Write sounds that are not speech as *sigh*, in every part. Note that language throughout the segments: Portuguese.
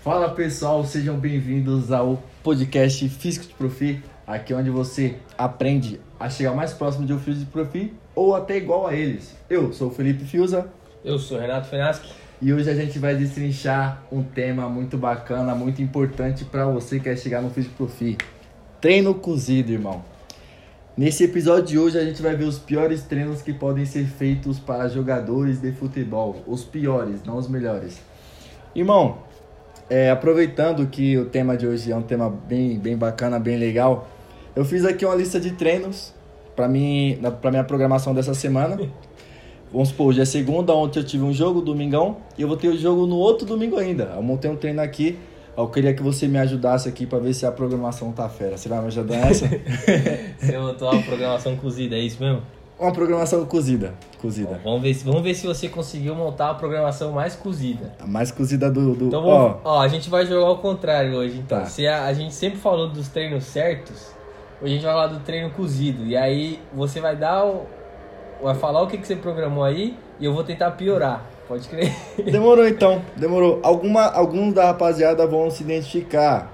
Fala pessoal, sejam bem-vindos ao podcast Físico de Profi, aqui onde você aprende a chegar mais próximo de um físico de profi ou até igual a eles. Eu sou o Felipe Fiuza Eu sou o Renato Fenaschi. e hoje a gente vai destrinchar um tema muito bacana, muito importante para você que quer chegar no físico de profi. Treino cozido, irmão. Nesse episódio de hoje a gente vai ver os piores treinos que podem ser feitos para jogadores de futebol. Os piores, não os melhores. Irmão, é, aproveitando que o tema de hoje é um tema bem, bem bacana, bem legal, eu fiz aqui uma lista de treinos para mim, para minha programação dessa semana. *laughs* Vamos supor, hoje é segunda, ontem eu tive um jogo, domingão, e eu vou ter o jogo no outro domingo ainda. Eu montei um treino aqui, eu queria que você me ajudasse aqui para ver se a programação tá fera. Você vai me ajudar nessa? Você botou uma programação cozida, é isso mesmo? Uma programação cozida, cozida. Bom, vamos, ver, se- vamos ver se você conseguiu montar a programação mais cozida. A mais cozida do... do... Então, ó, vamos, ó, a gente vai jogar ao contrário hoje. Então, Tá. se a, a gente sempre falou dos treinos certos, hoje a gente vai falar do treino cozido. E aí você vai dar o, vai falar o que, que você programou aí e eu vou tentar piorar. Pode crer. *laughs* Demorou então, demorou. Alguma, alguns da rapaziada vão se identificar,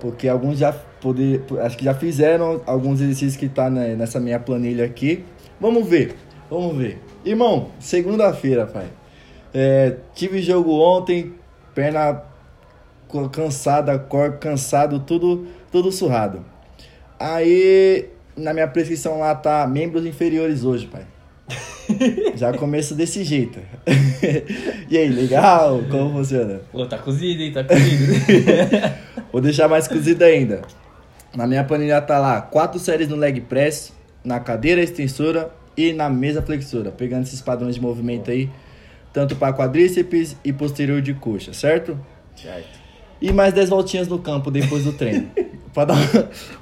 porque alguns já poder, acho que já fizeram alguns exercícios que tá né, nessa minha planilha aqui. Vamos ver, vamos ver. Irmão, segunda-feira, pai. É, tive jogo ontem, perna cansada, corpo cansado, tudo, tudo surrado. Aí, na minha prescrição lá tá membros inferiores hoje, pai. *laughs* Já começo desse jeito. *laughs* e aí, legal? Como funciona? Pô, tá cozido, hein? Tá cozido. *laughs* Vou deixar mais cozido ainda. Na minha planilha tá lá, quatro séries no leg press, na cadeira extensora e na mesa flexora, pegando esses padrões de movimento aí, tanto para quadríceps e posterior de coxa, certo? certo. E mais 10 voltinhas no campo depois do treino. *laughs* pra, dar,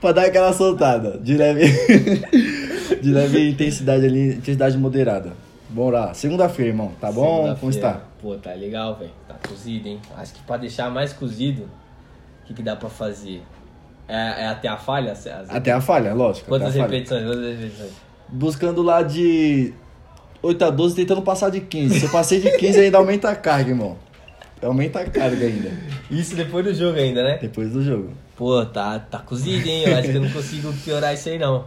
pra dar aquela soltada. De leve. *laughs* de leve intensidade ali, intensidade moderada. Bora lá. Segunda-feira, irmão. Tá bom? Como está? Pô, tá legal, velho. Tá cozido, hein? Acho que pra deixar mais cozido, o que, que dá pra fazer? É, é até a falha? As- Até a falha, lógico. Quantas repetições? Quantas repetições? Buscando lá de 8 a 12, tentando passar de 15. Se eu passei de 15, ainda aumenta a carga, irmão. Aumenta a carga ainda. Isso depois do jogo ainda, né? Depois do jogo. Pô, tá, tá cozido, hein? Eu acho que eu não consigo piorar isso aí, não.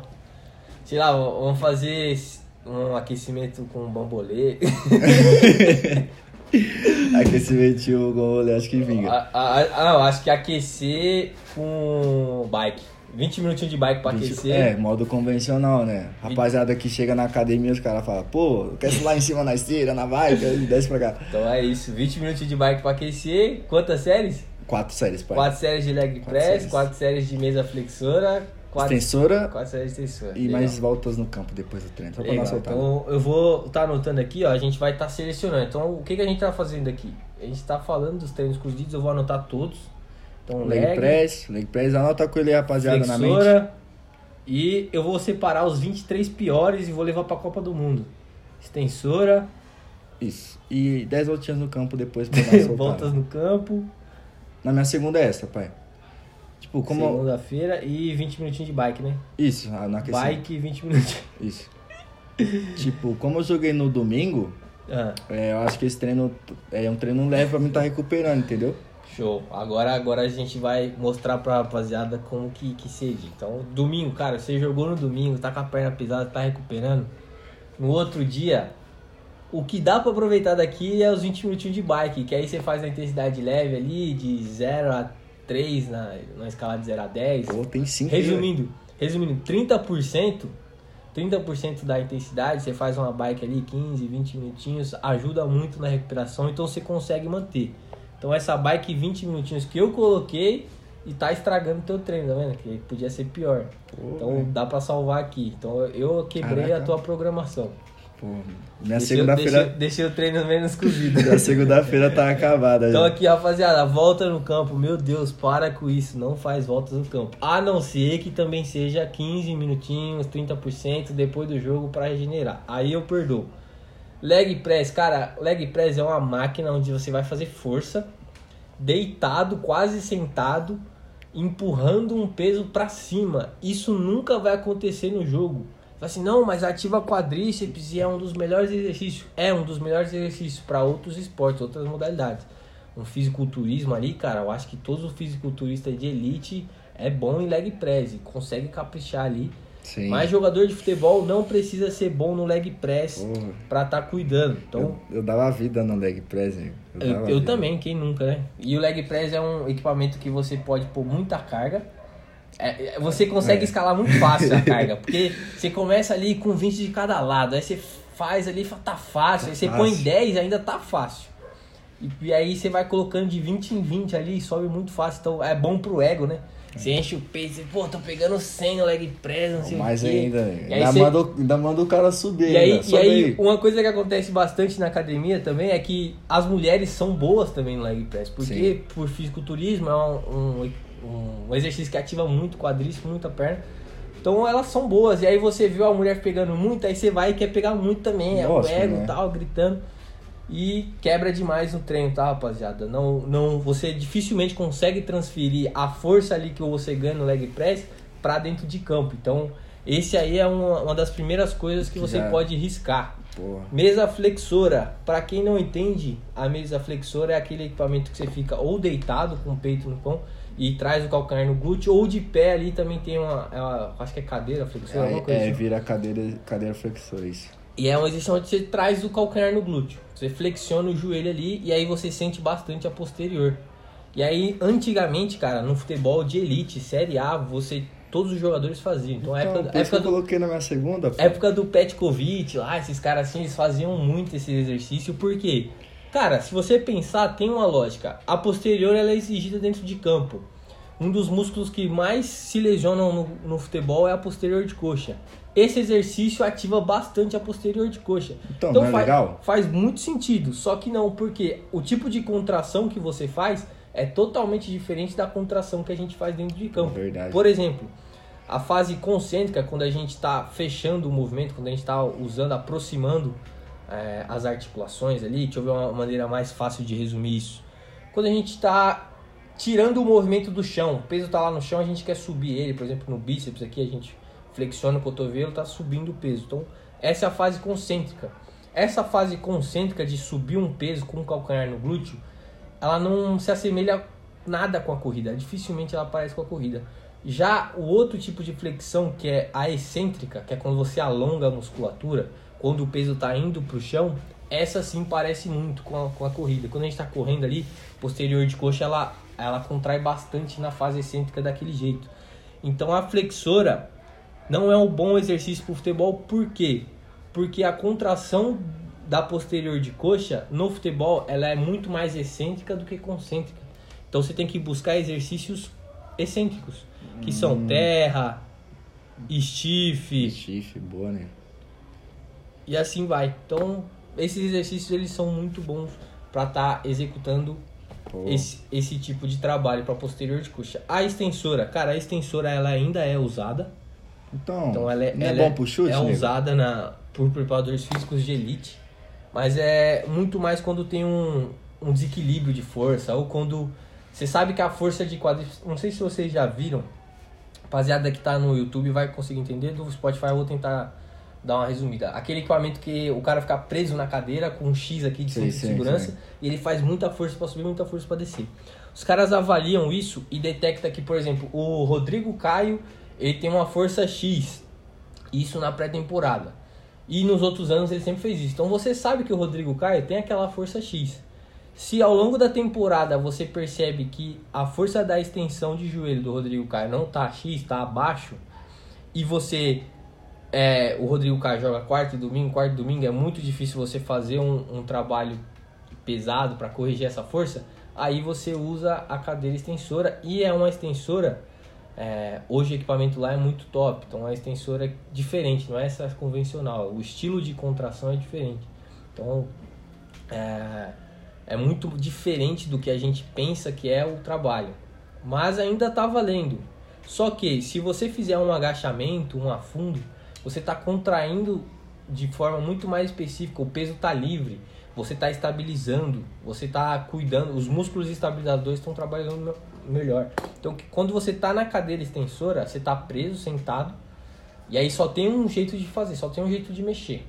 Sei lá, vamos fazer um aquecimento com bambolê. *laughs* *laughs* Aquecimento com o acho que vinga. Ah, ah, ah, acho que aquecer com bike. 20 minutinhos de bike pra aquecer. É, modo convencional, né? Rapaziada que chega na academia, os caras falam, pô, quer ir lá em cima na esteira, na bike, aí desce pra cá. Então é isso, 20 minutos de bike pra aquecer. Quantas séries? Quatro séries, pai. Quatro séries de leg press, séries. quatro séries de mesa flexora, quatro, Extensora quatro séries de extensora. e Legal. mais voltas no campo depois do treino. Só Legal. Então eu vou estar anotando aqui, ó. A gente vai estar selecionando. Então o que, que a gente tá fazendo aqui? A gente tá falando dos treinos cozidos, eu vou anotar todos. Então leg, leg, press, leg press, anota com ele, rapaziada, na mente. E eu vou separar os 23 piores e vou levar pra Copa do Mundo. Extensora, Isso. E 10 voltinhas no campo depois pra *laughs* soltada. voltas no campo, Na minha segunda é essa, pai. Tipo, como. segunda-feira e 20 minutinhos de bike, né? Isso, ah, na aquecimento. Bike e 20 minutinhos. Isso. tipo, como eu joguei no domingo, Ah, é, eu acho que esse treino é um treino leve pra mim tá recuperando, entendeu? show. Agora, agora a gente vai mostrar pra rapaziada como que, que seja. Então, domingo, cara, você jogou no domingo, tá com a perna pesada, tá recuperando. No outro dia, o que dá pra aproveitar daqui é os 20 minutinhos de bike, que aí você faz a intensidade leve ali, de 0 a 3 na, na escala de 0 a 10. Pô, tem 5. Resumindo, resumindo, 30%, 30% da intensidade, você faz uma bike ali 15, 20 minutinhos, ajuda muito na recuperação, então você consegue manter. Então essa bike 20 minutinhos que eu coloquei e tá estragando teu treino, tá vendo? Que podia ser pior. Pô, Então velho. dá pra salvar aqui. Então eu quebrei Caraca. a tua programação. Pô, minha Deixei- segunda-feira. deixei- Deixei o treino menos cozido. Minha segunda-feira tá acabada Então já. aqui, rapaziada, volta no campo. Meu Deus, para com isso. Não faz voltas no campo. A não ser que também seja 15 minutinhos, 30% depois do jogo para regenerar. Aí eu perdoo. Leg press, cara, leg press é uma máquina onde você vai fazer força, deitado, quase sentado, empurrando um peso para cima. Isso nunca vai acontecer no jogo. Fala assim, não, mas ativa quadríceps e é um dos melhores exercícios. É um dos melhores exercícios para outros esportes, outras modalidades. um fisiculturismo ali, cara, eu acho que todos os fisiculturistas de elite é bom em leg press, e consegue caprichar ali. Sim. Mas jogador de futebol não precisa ser bom no leg press Porra. pra estar cuidando. Então, Eu, eu dava vida no leg press, eu, eu vida. também, quem nunca, né? E o leg press é um equipamento que você pode pôr muita carga. É, é, você consegue É. escalar muito fácil a *laughs* carga, porque você começa ali com 20 de cada lado, aí você faz ali, tá fácil, aí você põe fácil. 10 ainda tá fácil. E, e aí você vai colocando de 20 em 20 ali e sobe muito fácil, então é bom pro ego, né? Você enche o peito, você, pô, tô pegando 100 no leg press, não sei Mais o quê. ainda, E ainda, você- manda, o- ainda manda o cara subir. e aí, ainda. e Sobe aí, uma coisa que acontece bastante na academia também é que as mulheres são boas também no leg press. Porque por fisiculturismo é um, um, um exercício que ativa muito quadríceps, muita perna. Então elas são boas. E aí você viu a mulher pegando muito, aí você vai e quer pegar muito também. É o ego e né? tal, gritando. E quebra demais no treino, tá, rapaziada? Não, não, você dificilmente consegue transferir a força ali que você ganha no leg press pra dentro de campo. Então, esse aí é uma, uma das primeiras coisas que você Já- pode riscar. Porra. Mesa flexora. Pra quem não entende, a mesa flexora é aquele equipamento que você fica ou deitado com o peito no pão e traz o calcanhar no glúteo, ou de pé ali também tem uma, é uma- acho que é cadeira flexora, alguma coisa É, é assim. vira cadeira, cadeira flexor, isso. E é um exercício onde você traz o calcanhar no glúteo. Você flexiona o joelho ali e aí você sente bastante a posterior. E aí, antigamente, cara, no futebol de elite, Série A, você todos os jogadores faziam. Então, Então, época, por isso que época eu do, coloquei na minha segunda. pô. época do Petkovic lá, esses caras assim, eles faziam muito esse exercício. Por quê? Cara, se você pensar, tem uma lógica. A posterior ela é exigida dentro de campo. Um dos músculos que mais se lesionam no, no futebol é a posterior de coxa. Esse exercício ativa bastante a posterior de coxa. Então, não é faz, legal? faz muito sentido, só que não, porque o tipo de contração que você faz é totalmente diferente da contração que a gente faz dentro de campo. Verdade. Por exemplo, a fase concêntrica, quando a gente está fechando o movimento, quando a gente está usando, aproximando eh, as articulações ali, deixa eu ver uma maneira mais fácil de resumir isso. Quando a gente está tirando o movimento do chão, o peso está lá no chão, a gente quer subir ele, por exemplo, no bíceps aqui, a gente flexiona o cotovelo, está subindo o peso. Então, essa é a fase concêntrica. Essa fase concêntrica de subir um peso com o calcanhar no glúteo, ela não se assemelha nada com a corrida, dificilmente ela parece com a corrida. Já o outro tipo de flexão, que é a excêntrica, que é quando você alonga a musculatura, quando o peso está indo para o chão, essa sim parece muito com a, com a corrida. Quando a gente está correndo ali, posterior de coxa, ela, ela contrai bastante na fase excêntrica daquele jeito. Então a flexora não é um bom exercício para o futebol, por quê? Porque a contração da posterior de coxa no futebol ela é muito mais excêntrica do que concêntrica. Então você tem que buscar exercícios excêntricos, que são terra, estife Chifre, boa, né? E assim vai. Então esses exercícios eles são muito bons para estar executando Pô. esse, esse tipo de trabalho para posterior de coxa. A extensora, cara, a extensora ela ainda é usada. Então, Então ela é, não é ela bom é, pro chute, é nego? usada na, por preparadores físicos de elite, mas é muito mais quando tem um, um desequilíbrio de força ou quando você sabe que a força de quadríceps, não sei se vocês já viram, rapaziada que tá no YouTube vai conseguir entender, do Spotify eu vou tentar dar uma resumida. Aquele equipamento que o cara fica preso na cadeira com um X aqui de Sim, sim, segurança sim. e ele faz muita força para subir, muita força para descer. Os caras avaliam isso e detecta que, por exemplo, o Rodrigo Caio, ele tem uma força X, isso na pré-temporada. E nos outros anos ele sempre fez isso. Então você sabe que o Rodrigo Caio tem aquela força X. Se ao longo da temporada você percebe que a força da extensão de joelho do Rodrigo Caio não tá X, tá abaixo, e você é, o Rodrigo Caio joga quarto e domingo, quarto e domingo, é muito difícil você fazer um, um trabalho pesado para corrigir essa força, aí você usa a cadeira extensora e é uma extensora. é, hoje o equipamento lá é muito top, então é uma extensora diferente, não é essa convencional. O estilo de contração é diferente. Então é, é muito diferente do que a gente pensa que é o trabalho, mas ainda está valendo. Só que se você fizer um agachamento, um afundo, você está contraindo de forma muito mais específica, o peso está livre, você está estabilizando, você está cuidando, os músculos estabilizadores estão trabalhando me- melhor. Então, quando você está na cadeira extensora, você está preso, sentado, e aí só tem um jeito de fazer, só tem um jeito de mexer.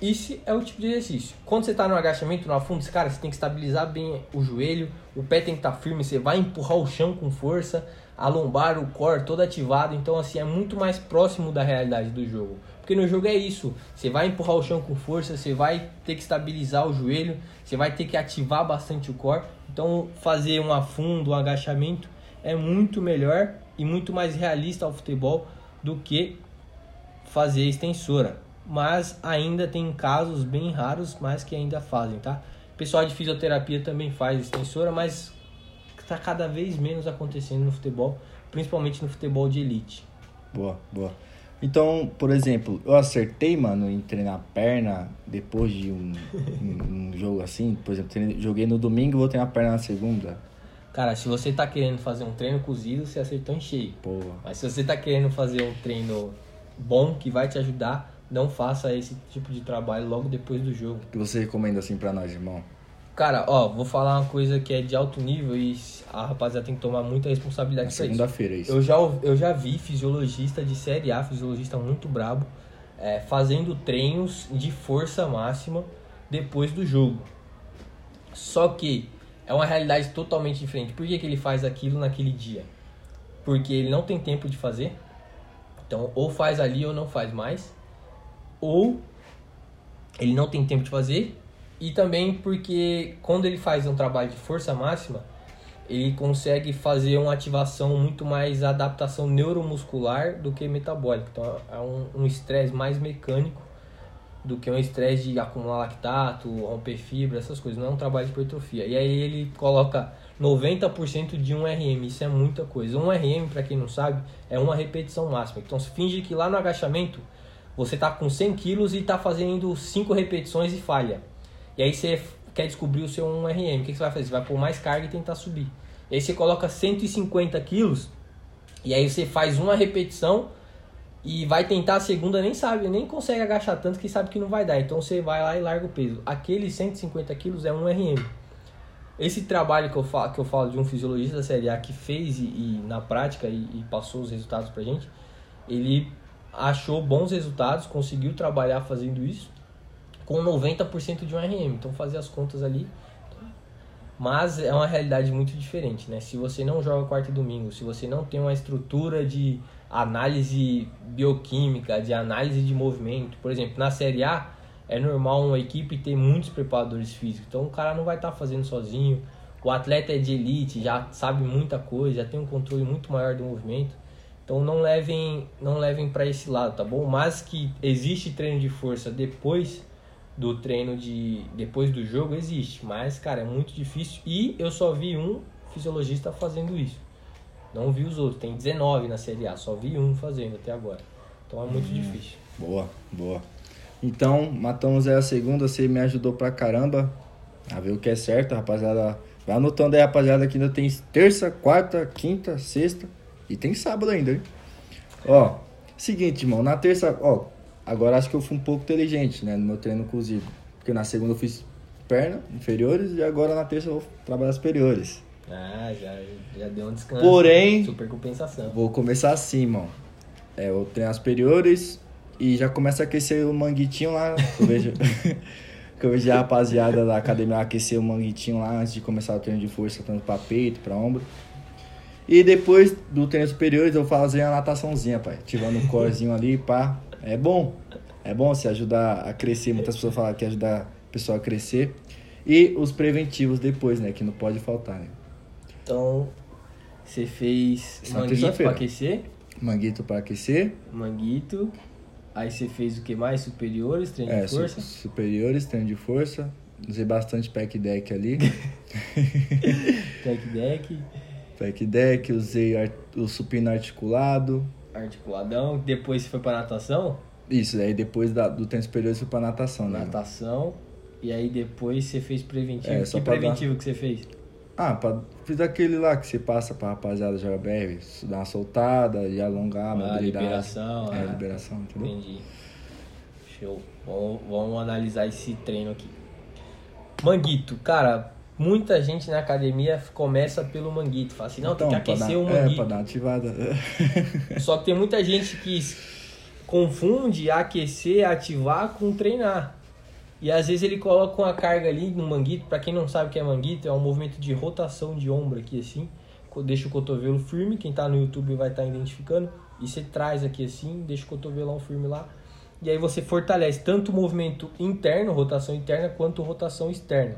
esse é o tipo de exercício. Quando você tá no agachamento, no afundo, cara, você tem que estabilizar bem o joelho, o pé tem que estar tá firme, você vai empurrar o chão com força, a lombar, o core todo ativado. Então, assim, é muito mais próximo da realidade do jogo. Porque no jogo é isso. Você vai empurrar o chão com força, você vai ter que estabilizar o joelho, você vai ter que ativar bastante o core. Então, fazer um afundo, um agachamento é muito melhor e muito mais realista ao futebol do que fazer extensora. Mas ainda tem casos bem raros, mas que ainda fazem, tá? Pessoal de fisioterapia também faz extensora, mas está cada vez menos acontecendo no futebol, principalmente no futebol de elite. Boa, boa. Então, por exemplo, eu acertei, mano, em treinar perna depois de um, um, um *laughs* jogo assim. Por exemplo, joguei no domingo e vou treinar perna na segunda. Cara, se você tá querendo fazer um treino cozido, você acertou em cheio. Boa. Mas se você tá querendo fazer um treino bom que vai te ajudar, não faça esse tipo de trabalho logo depois do jogo. O que você recomenda assim para nós, irmão? Cara, ó, vou falar uma coisa que é de alto nível e a rapaziada tem que tomar muita responsabilidade Segunda-feira, isso. Eu já, eu já vi fisiologista de série A, fisiologista muito brabo, é, fazendo treinos de força máxima depois do jogo. Só que é uma realidade totalmente diferente. Por que, que ele faz aquilo naquele dia? Porque ele não tem tempo de fazer. Então, ou faz ali ou não faz mais. Ou ele não tem tempo de fazer e também porque quando ele faz um trabalho de força máxima, ele consegue fazer uma ativação muito mais adaptação neuromuscular do que metabólica. Então é um estresse um mais mecânico do que um estresse de acumular lactato, romper fibra, essas coisas. Não é um trabalho de hipertrofia. E aí ele coloca 90% de 1 RM, isso é muita coisa. 1 RM, para quem não sabe, é uma repetição máxima. Então finge que lá no agachamento você está com 100 quilos e está fazendo 5 repetições e falha. E aí você quer descobrir o seu 1RM. O que você vai fazer? Você vai pôr mais carga e tentar subir. E aí você coloca 150 quilos e aí você faz uma repetição e vai tentar a segunda, nem sabe, nem consegue agachar tanto que sabe que não vai dar. Então você vai lá e larga o peso. Aquele 150 quilos é um RM. Esse trabalho que eu falo, que eu falo de um fisiologista da série A que fez e, e na prática e, e, passou os resultados pra gente, ele achou bons resultados, conseguiu trabalhar fazendo isso com 90% de um RM. Então fazer as contas ali. Mas é uma realidade muito diferente, né? Se você não joga quarta e domingo, se você não tem uma estrutura de análise bioquímica, de análise de movimento, por exemplo, na Série A é normal uma equipe ter muitos preparadores físicos, então o cara não vai estar tá fazendo sozinho. O atleta é de elite, já sabe muita coisa, já tem um controle muito maior do movimento. Então não levem, não levem para esse lado, tá bom? Mas que existe treino de força depois do treino de depois do jogo existe, mas cara, é muito difícil e eu só vi um fisiologista fazendo isso. Não vi os outros, tem 19 na Série A, só vi um fazendo até agora. Então é muito hum, difícil. Boa, boa. Então, matamos aí a segunda, você me ajudou pra caramba a ver o que é certo, rapaziada. Vai anotando aí, rapaziada, que ainda tem terça, quarta, quinta, sexta e tem sábado ainda, hein? Ó, seguinte, irmão, na terça, ó, Agora acho que eu fui um pouco inteligente, né, no meu treino cozido. Porque na segunda eu fiz perna, inferiores, e agora na terça eu vou trabalhar superiores. Ah, já, já deu um descanso. Porém, super compensação. Vou começar assim, irmão. É, eu treino as superiores e já começa a aquecer o manguitinho lá. Eu vejo, *laughs* que eu vejo a rapaziada da academia aquecer o manguitinho lá antes de começar o treino de força, tanto pra peito, pra ombro. E depois do treino superiores eu vou fazer a nataçãozinha, pai. Tirando o corzinho ali, pá. É bom. É bom se ajudar a crescer. Muitas pessoas falam que ajuda a pessoa a crescer. E os preventivos depois, né? Que não pode faltar, né? Então, você fez manguito para aquecer? Manguito para aquecer. Manguito. Aí você fez o que mais? Superiores, treino é, de força? Su superiores, treino de força. Usei bastante pack deck ali. *laughs* pack deck. Pack deck, usei o supino articulado articuladão, depois você foi pra natação? Isso, aí depois da, do tempo superior você foi pra natação, né? Natação, e aí depois você fez preventivo. É, que preventivo dar... que você fez? Ah, pra, fiz aquele lá que você passa pra rapaziada jogar BR, dar uma soltada e alongar, ah, liberação. É, ah, liberação, entendeu? Entendi. Show. Vamos, vamos analisar esse treino aqui. Manguito, cara, muita gente na academia começa pelo manguito. Fala assim, não, então, tem que aquecer dar, o manguito. É, pra dar ativada. *laughs* Só que tem muita gente que confunde aquecer, ativar com treinar. E às vezes ele coloca uma carga ali no manguito, para quem não sabe o que é manguito, é um movimento de rotação de ombro aqui assim, deixa o cotovelo firme, quem tá no YouTube vai estar tá identificando, e você traz aqui assim, deixa o cotovelão firme lá, e aí você fortalece tanto o movimento interno, rotação interna, quanto rotação externa.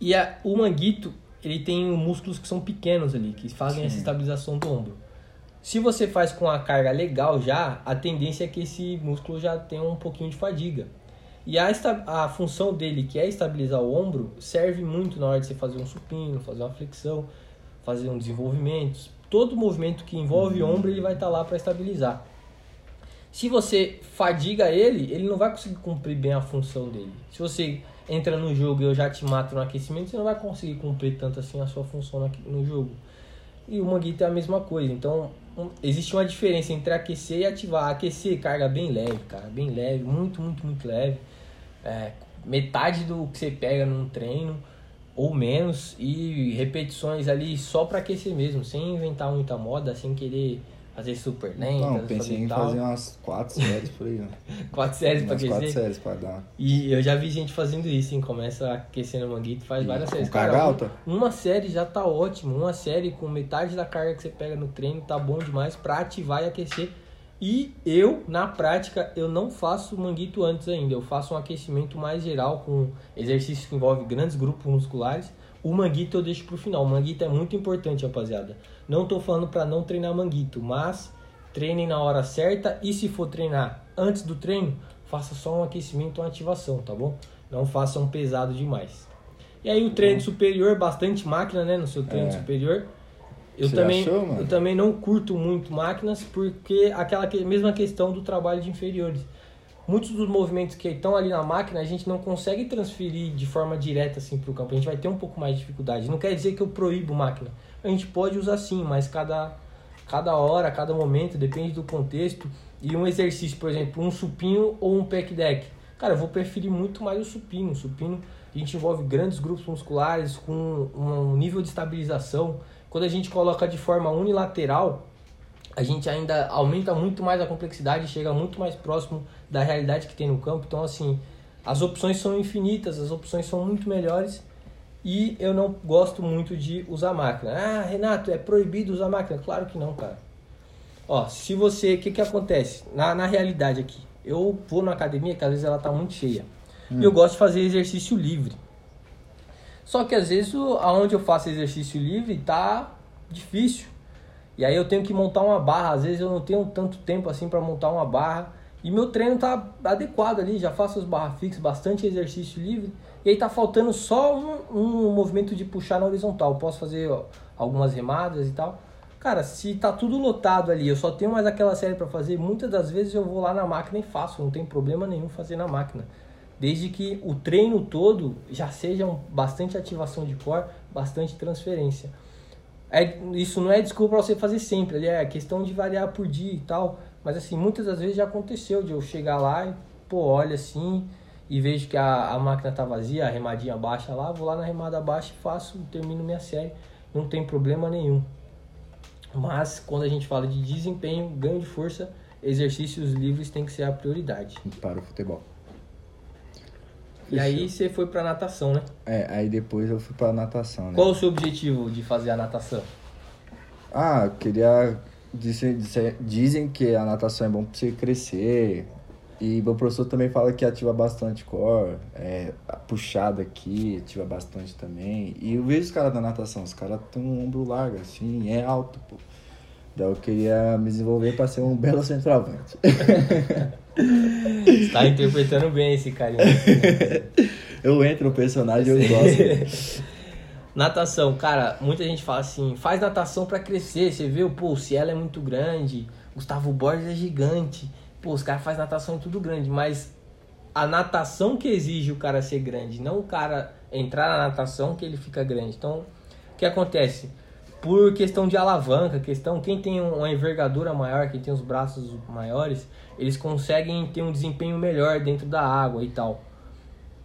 E a, o manguito, ele tem músculos que são pequenos ali, que fazem Sim. essa estabilização do ombro. Se você faz com a carga legal já, a tendência é que esse músculo já tenha um pouquinho de fadiga. E a, a função dele, que é estabilizar o ombro, serve muito na hora de você fazer um supino, fazer uma flexão, fazer um desenvolvimento. Todo movimento que envolve uhum. ombro, ele vai estar tá lá para estabilizar. Se você fadiga ele, ele não vai conseguir cumprir bem a função dele. Se você entra no jogo e eu já te mato no aquecimento, você não vai conseguir cumprir tanto assim a sua função no jogo. E o manguito é a mesma coisa. Então, um, existe uma diferença entre aquecer e ativar. Aquecer, carga bem leve, cara, bem leve, muito, muito, muito leve. É, metade do que você pega num treino ou menos e repetições ali só para aquecer mesmo, sem inventar muita moda, sem querer fazer super lentas. Não, pensei em tal. fazer umas quatro séries por aí, né? *laughs* quatro séries pra aquecer? quatro séries pra dar. E eu já vi gente fazendo isso, hein? Começa aquecendo o manguito, faz e várias séries. Com carga Cara, alta? Uma série já tá ótimo. Uma série com metade da carga que você pega no treino tá bom demais pra ativar e aquecer. E eu, na prática, eu não faço manguito antes ainda. Eu faço um aquecimento mais geral com exercícios que envolvem grandes grupos musculares. O manguito eu deixo pro final. O manguito é muito importante, rapaziada. Não estou falando para não treinar manguito, mas treinem na hora certa e se for treinar antes do treino, faça só um aquecimento, uma ativação, tá bom? Não faça um pesado demais. E aí o treino uhum. superior, bastante máquina, né, no seu treino é. superior. Eu Você também, achou, eu também não curto muito máquinas porque aquela que, mesma questão do trabalho de inferiores. Muitos dos movimentos que estão ali na máquina a gente não consegue transferir de forma direta assim para o campo. A gente vai ter um pouco mais de dificuldade. Não quer dizer que eu proíbo máquina a gente pode usar sim, mas cada, cada hora, cada momento, depende do contexto. E um exercício, por exemplo, um supino ou um pack deck. Cara, eu vou preferir muito mais o supino. O supino a gente envolve grandes grupos musculares com um nível de estabilização. Quando a gente coloca de forma unilateral, a gente ainda aumenta muito mais a complexidade, chega muito mais próximo da realidade que tem no campo. Então, assim, as opções são infinitas, as opções são muito melhores e eu não gosto muito de usar máquina. Ah, Renato, é proibido usar máquina? Claro que não, cara. Ó, se você. O que, que acontece? Na, na realidade aqui, eu vou na academia, que às vezes ela tá muito cheia. Hum. E eu gosto de fazer exercício livre. Só que às vezes aonde eu faço exercício livre tá difícil. E aí eu tenho que montar uma barra. Às vezes eu não tenho tanto tempo assim para montar uma barra. E meu treino tá adequado ali, já faço as barras fixas, bastante exercício livre. E aí tá faltando só um, um movimento de puxar na horizontal. Posso fazer ó, algumas remadas e tal. Cara, se tá tudo lotado ali, eu só tenho mais aquela série para fazer, muitas das vezes eu vou lá na máquina e faço, não tem problema nenhum fazer na máquina. Desde que o treino todo já seja um, bastante ativação de core, bastante transferência. É, isso não é desculpa para você fazer sempre, é questão de variar por dia e tal. Mas assim, muitas das vezes já aconteceu de eu chegar lá e, pô, olha assim, e vejo que a, a máquina tá vazia, a remadinha baixa lá, vou lá na remada baixa e faço, termino minha série, não tem problema nenhum. Mas quando a gente fala de desempenho, ganho de força, exercícios livres tem que ser a prioridade. Para o futebol. E aí você foi pra natação, né? É, aí depois eu fui pra natação, né? Qual o seu objetivo de fazer a natação? Ah, eu queria. Dizem, dizem que a natação é bom pra você crescer, e meu professor também fala que ativa bastante core, é, a puxada aqui ativa bastante também. E eu vejo os caras da natação, os caras têm um ombro largo, assim, é alto, pô. Daí eu queria me desenvolver para ser um belo centroavante. *laughs* tá interpretando bem esse carinha. *laughs* eu entro no personagem eu gosto. *laughs* natação, cara, muita gente fala assim, faz natação para crescer. Você vê, pô, o Cielo é muito grande, Gustavo Borges é gigante. Pô, os caras fazem natação em tudo grande, mas a natação que exige o cara ser grande, não o cara entrar na natação que ele fica grande. Então, o que acontece? Por questão de alavanca, questão quem tem uma envergadura maior, quem tem os braços maiores, eles conseguem ter um desempenho melhor dentro da água e tal.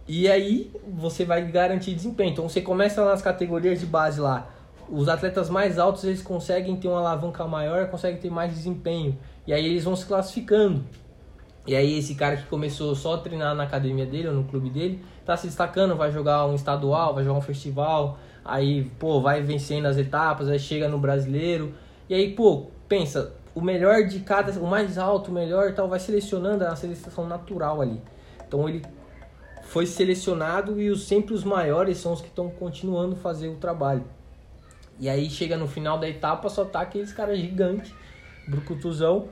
E aí você vai garantir desempenho. Então você começa nas categorias de base lá. Os atletas mais altos eles conseguem ter uma alavanca maior, conseguem ter mais desempenho. E aí eles vão se classificando. E aí esse cara que começou só a treinar na academia dele ou no clube dele, tá se destacando, vai jogar um estadual, vai jogar um festival, aí, pô, vai vencendo as etapas, aí chega no brasileiro. E aí, pô, pensa, o melhor de cada, o mais alto, o melhor tal, vai selecionando a seleção natural ali. Então ele foi selecionado e os, sempre os maiores são os que estão continuando fazer o trabalho. E aí chega no final da etapa, só tá aqueles caras gigantes, brucutuzão,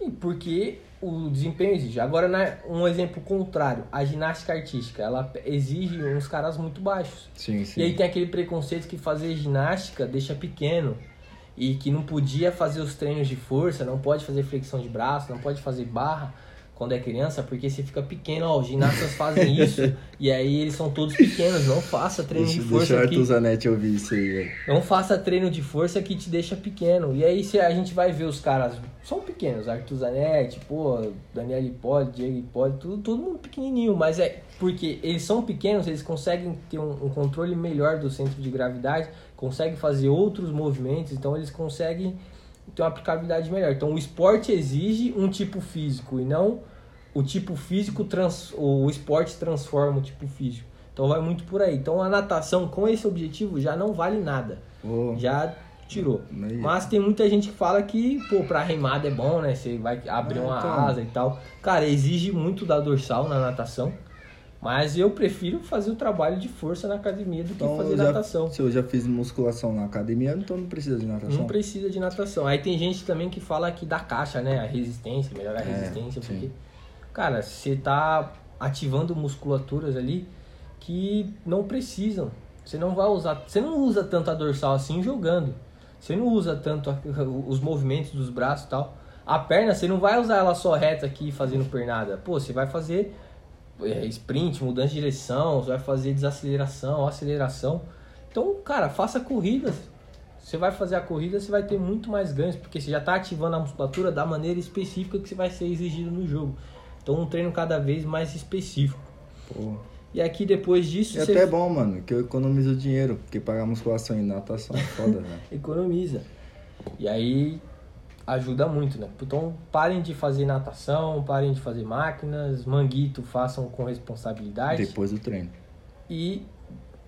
e porque o desempenho exige. Agora, né, um exemplo contrário, a ginástica artística, ela exige uns caras muito baixos. Sim, sim. E aí tem aquele preconceito que fazer ginástica deixa pequeno e que não podia fazer os treinos de força, não pode fazer flexão de braço, não pode fazer barra quando é criança, porque você fica pequeno, ó, os ginastas *laughs* fazem isso, e aí eles são todos pequenos, não faça treino Deixa, de deixa o força Arthur que, Zanetti ouvir isso aí, velho. não faça treino de força que te deixa pequeno. E aí se a gente vai ver os caras, são pequenos, Arthur Zanetti, pô, Daniel Hipólito, Diego Hipólito, tudo, todo mundo pequenininho, mas é porque eles são pequenos, eles conseguem ter um, um controle melhor do centro de gravidade, conseguem fazer outros movimentos, então eles conseguem ter uma aplicabilidade melhor. Então o esporte exige um tipo físico e não o tipo físico, trans, o esporte transforma o tipo físico. Então vai muito por aí. Então a natação com esse objetivo já não vale nada. Ô, Já tirou. Aí. Mas tem muita gente que fala que, pô, pra remada é bom, né? Você vai abrir É, uma então. asa e tal. Cara, exige muito da dorsal na natação. Mas eu prefiro fazer o trabalho de força na academia do que então, fazer eu já, natação. se eu já fiz musculação na academia, então não precisa de natação. Não precisa de natação. Aí tem gente também que fala que dá caixa, né? A resistência, melhorar a É, resistência, porque, cara, você tá ativando musculaturas ali que não precisam. Você não vai usar. Você não usa tanto a dorsal assim jogando. Você não usa tanto a- *laughs* os movimentos dos braços e tal. A perna, você não vai usar ela só reta aqui fazendo pernada. Pô, você vai fazer sprint, mudança de direção, você vai fazer desaceleração, aceleração. Então, cara, faça corridas. Você vai fazer a corrida, você vai ter muito mais ganhos, porque você já está ativando a musculatura da maneira específica que você vai ser exigido no jogo. Então, um treino cada vez mais específico. E aqui, depois disso, E você até é bom, mano, que eu economizo dinheiro, porque pagar musculação e natação é foda, velho. *laughs* economiza. E aí, ajuda muito, né? Então, parem de fazer natação, parem de fazer máquinas, manguito, façam com responsabilidade. Depois do treino. E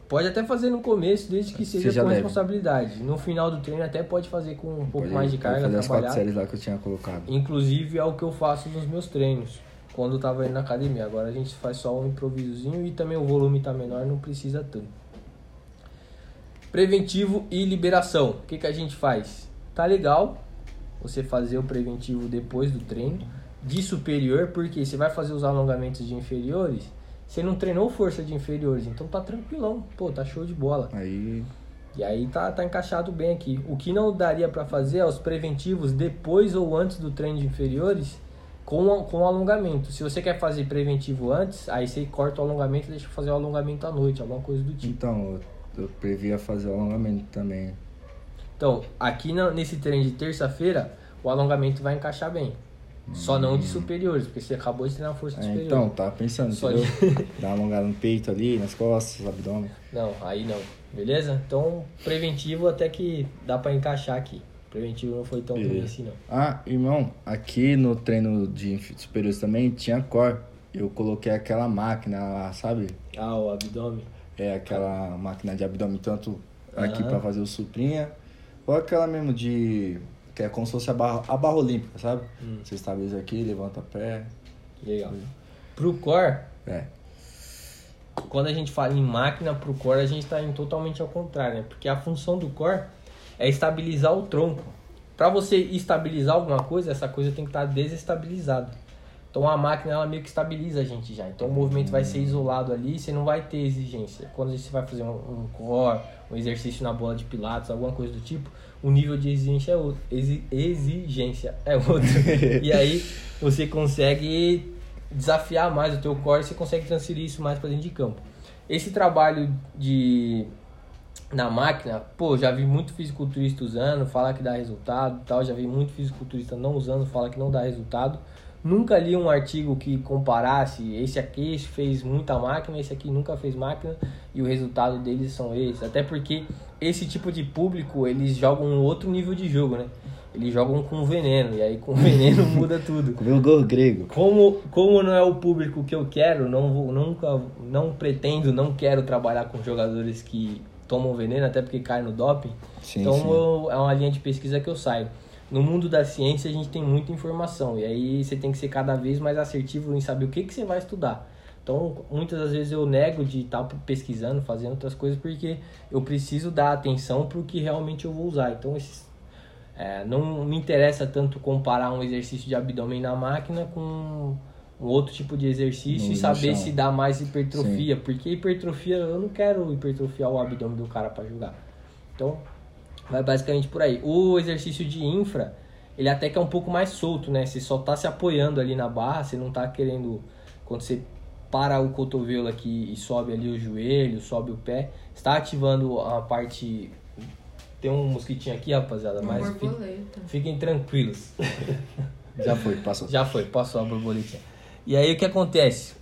pode até fazer no começo, desde que seja, com leve. responsabilidade. No final do treino até pode fazer com um pouco Pode- mais de carga, fazer as quatro séries lá que eu tinha colocado. Inclusive é o que eu faço nos meus treinos, quando eu tava indo na academia. Agora a gente faz só um improvisozinho e também o volume tá menor, não precisa tanto. Preventivo e liberação. O que, que a gente faz? Tá legal você fazer o preventivo depois do treino de superior, porque você vai fazer os alongamentos de inferiores, você não treinou força de inferiores, então tá tranquilão. Pô, tá show de bola. Aí, E aí tá, tá encaixado bem aqui. O que não daria pra fazer é os preventivos depois ou antes do treino de inferiores com, com alongamento. Se você quer fazer preventivo antes, aí você corta o alongamento e deixa fazer o alongamento à noite, alguma coisa do tipo. então, eu, eu previa fazer o alongamento também. Então, aqui na- nesse treino de terça-feira, o alongamento vai encaixar bem. Só não de superiores, porque você acabou de treinar força É, superior. então, tava pensando, Só entendeu? Dar *laughs* uma alongada no peito ali, nas costas, no abdômen. Não, aí não. Beleza? Então, preventivo até que dá pra encaixar aqui. Preventivo não foi tão ruim assim, não. Ah, irmão, aqui no treino de superiores também tinha core. Eu coloquei aquela máquina lá, sabe? Ah, o abdômen. É aquela máquina de abdômen, tanto aqui Aham. pra fazer o suprinha, ou aquela mesmo de. que é como se fosse a barra, a barra olímpica, sabe? Hum. Você estabiliza aqui, levanta pé. Legal. Pro core, É. quando a gente fala em máquina pro core, a gente está indo totalmente ao contrário, né? Porque a função do core é estabilizar o tronco. Para você estabilizar alguma coisa, essa coisa tem que estar desestabilizada. Então a máquina ela meio que estabiliza a gente já. Então o movimento vai ser isolado ali, e você não vai ter exigência. Quando você vai fazer um, um core, um exercício na bola de pilates, alguma coisa do tipo, o nível de exigência é outro. Exi- exigência é outro. *laughs* e aí você consegue desafiar mais o teu core, você consegue transferir isso mais para dentro de campo. Esse trabalho de na máquina, pô, já vi muito fisiculturista usando, fala que dá resultado, tal, já vi muito fisiculturista não usando, fala que não dá resultado. Nunca li um artigo que comparasse esse aqui fez muita máquina, esse aqui nunca fez máquina e o resultado deles são esses. Até porque esse tipo de público, eles jogam um outro nível de jogo, né? eles jogam com veneno, e aí com *laughs* veneno muda tudo. O gol grego. Como, como não é o público que eu quero, não vou, nunca, não pretendo, não quero trabalhar com jogadores que tomam veneno, até porque cai no doping. Sim, então sim. eu- é uma linha de pesquisa que eu saio. No mundo da ciência a gente tem muita informação e aí você tem que ser cada vez mais assertivo em saber o que, que você vai estudar. Então, muitas das vezes eu nego de estar pesquisando, fazendo outras coisas, porque eu preciso dar atenção para o que realmente eu vou usar. Então, esses, é, não me interessa tanto comparar um exercício de abdômen na máquina com um outro tipo de exercício No- e saber chão. se dá mais hipertrofia, porque hipertrofia eu não quero hipertrofiar o abdômen do cara para jogar. Então, vai basicamente por aí. O exercício de infra, ele até que é um pouco mais solto, né? Você só tá se apoiando ali na barra, você não tá querendo quando você para o cotovelo aqui e sobe ali o joelho, sobe o pé, está ativando a parte tem um mosquitinho aqui, rapaziada, Uma mas borboleta. fiquem tranquilos. *laughs* Já foi, passou. Já foi, passou a borboletinha. E aí o que acontece?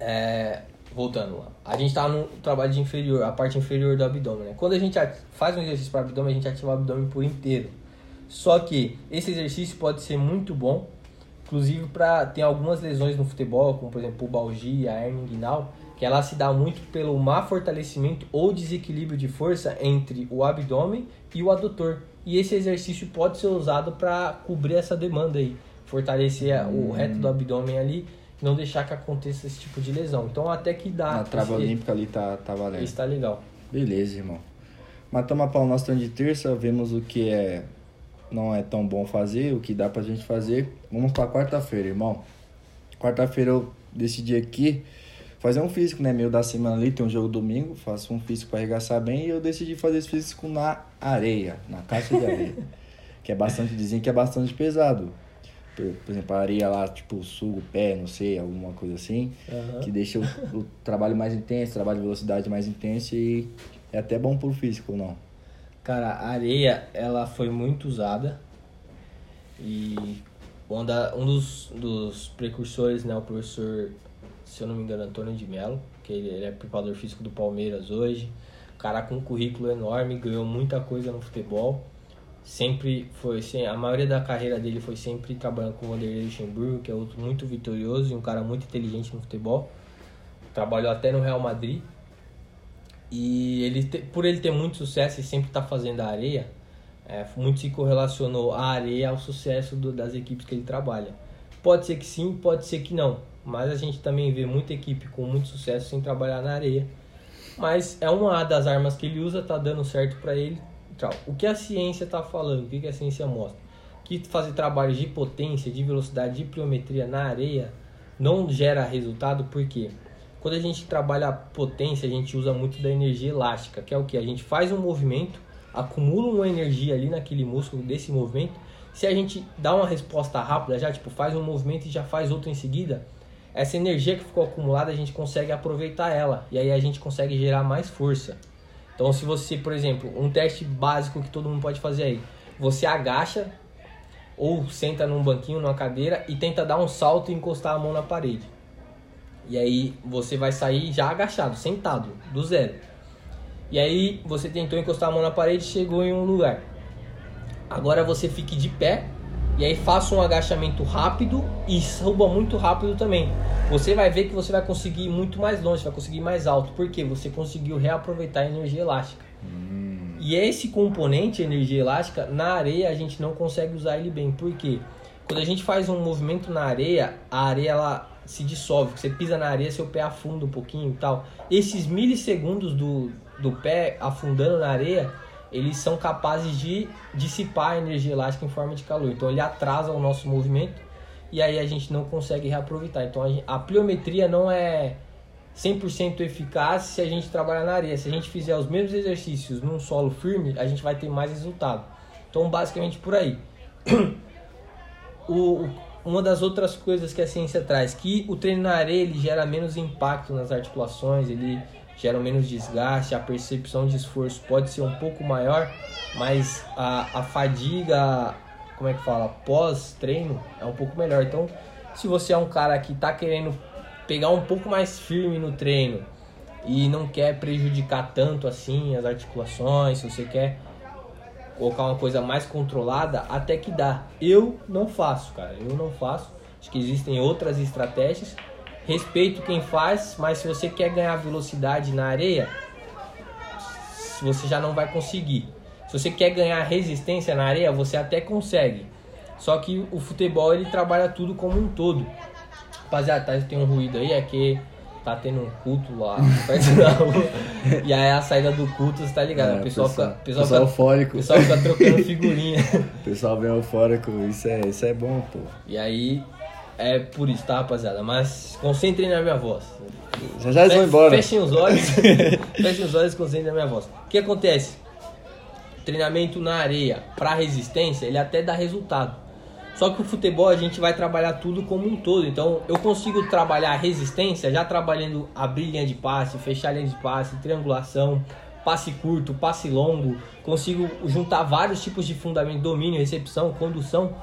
É, voltando lá. A gente tá no trabalho de inferior, a parte inferior do abdômen, né? Quando a gente faz um exercício para abdômen, a gente ativa o abdômen por inteiro. Só que esse exercício pode ser muito bom, inclusive para tem algumas lesões no futebol, como por exemplo pubalgia, hernia inguinal, que ela se dá muito pelo má fortalecimento ou desequilíbrio de força entre o abdômen e o adutor. E esse exercício pode ser usado para cobrir essa demanda aí, fortalecer a- o reto do abdômen ali, não deixar que aconteça esse tipo de lesão. Então até que dá. Na trava olímpica ali tá, tá valendo. Esse tá legal. Beleza, irmão. Matamos a pau no nosso treino de terça, vemos o que é não é tão bom fazer, o que dá pra gente fazer. Vamos pra quarta-feira, irmão. Quarta-feira eu decidi aqui fazer um físico, né? Meio da semana ali, tem um jogo domingo, faço um físico pra arregaçar bem e eu decidi fazer esse físico na areia, na caixa de areia. *laughs* que é bastante, dizem que é bastante pesado. Por, por exemplo, a areia lá, tipo, suga o pé, não sei, alguma coisa assim Aham. que deixa o, o trabalho mais intenso, o trabalho de velocidade mais intenso e é até bom pro físico, ou não? Cara, a areia, ela foi muito usada e um, da, um dos, dos precursores, né, o professor, se eu não me engano, Antônio de Mello, que ele, ele é preparador físico do Palmeiras hoje, cara com um currículo enorme, ganhou muita coisa no futebol, sempre foi, assim, a maioria da carreira dele foi sempre trabalhando com o Vanderlei Luxemburgo, que é outro muito vitorioso e um cara muito inteligente no futebol, trabalhou até no Real Madrid, e ele, por ele ter muito sucesso e sempre estar fazendo a areia, é, muito se correlacionou a areia ao sucesso do- das equipes que ele trabalha. Pode ser que sim, pode ser que não. Mas a gente também vê muita equipe com muito sucesso sem trabalhar na areia. Mas é uma das armas que ele usa, tá dando certo para ele. O que a ciência tá falando? O que a ciência mostra? Que fazer trabalhos de potência, de velocidade, de pliometria na areia não gera resultado, por quê? Quando a gente trabalha a potência, a gente usa muito da energia elástica, que é o que? A gente faz um movimento, acumula uma energia ali naquele músculo desse movimento. Se a gente dá uma resposta rápida, já tipo faz um movimento e já faz outro em seguida, essa energia que ficou acumulada a gente consegue aproveitar ela e aí a gente consegue gerar mais força. Então, se você, por exemplo, um teste básico que todo mundo pode fazer aí, você agacha ou senta num banquinho, numa cadeira e tenta dar um salto e encostar a mão na parede. E aí você vai sair já agachado, sentado, do zero. E aí você tentou encostar a mão na parede e chegou em um lugar. Agora você fique de pé e aí faça um agachamento rápido e suba muito rápido também. Você vai ver que você vai conseguir ir muito mais longe, vai conseguir ir mais alto, porque você conseguiu reaproveitar a energia elástica. E esse componente, energia elástica, na areia a gente não consegue usar ele bem. Por quê? Quando a gente faz um movimento na areia, a areia ela se dissolve. Você pisa na areia, seu pé afunda um pouquinho e tal. Esses milissegundos do, do pé afundando na areia, eles são capazes de dissipar a energia elástica em forma de calor. Então ele atrasa o nosso movimento e aí a gente não consegue reaproveitar. Então a, a pliometria não é 100% eficaz se a gente trabalhar na areia. Se a gente fizer os mesmos exercícios num solo firme, a gente vai ter mais resultado. Então, basicamente por aí. *clears throat* O, uma das outras coisas que a ciência traz, que o treino na areia ele gera menos impacto nas articulações, ele gera menos desgaste, a percepção de esforço pode ser um pouco maior, mas a, a fadiga, como é que fala, pós-treino é um pouco melhor. Então, se você é um cara que está querendo pegar um pouco mais firme no treino e não quer prejudicar tanto assim as articulações, se você quer colocar uma coisa mais controlada, até que dá. Eu não faço, cara. Eu não faço. Acho que existem outras estratégias. Respeito quem faz, mas se você quer ganhar velocidade na areia, você já não vai conseguir. Se você quer ganhar resistência na areia, você até consegue. Só que o futebol ele trabalha tudo como um todo. Rapaziada, tá, tem um ruído aí, é que tá tendo um culto lá *laughs* perto da rua. E aí a saída do culto, você tá ligado? É, o pessoal, pessoal- fica, pessoal, pessoal fica, eufórico. pessoal fica trocando *laughs* figurinha. O pessoal bem eufórico, isso é, isso é bom, pô. E aí é por isso, tá, rapaziada? Mas concentrem na minha voz. Já já eles vão embora. Fechem os olhos. *laughs* Fechem os olhos e concentrem na minha voz. O que acontece? Treinamento na areia para resistência, ele até dá resultado. Só que o futebol a gente vai trabalhar tudo como um todo. Então eu consigo trabalhar a resistência já trabalhando abrir linha de passe, fechar linha de passe, triangulação, passe curto, passe longo. Consigo juntar vários tipos de fundamento, domínio, recepção, condução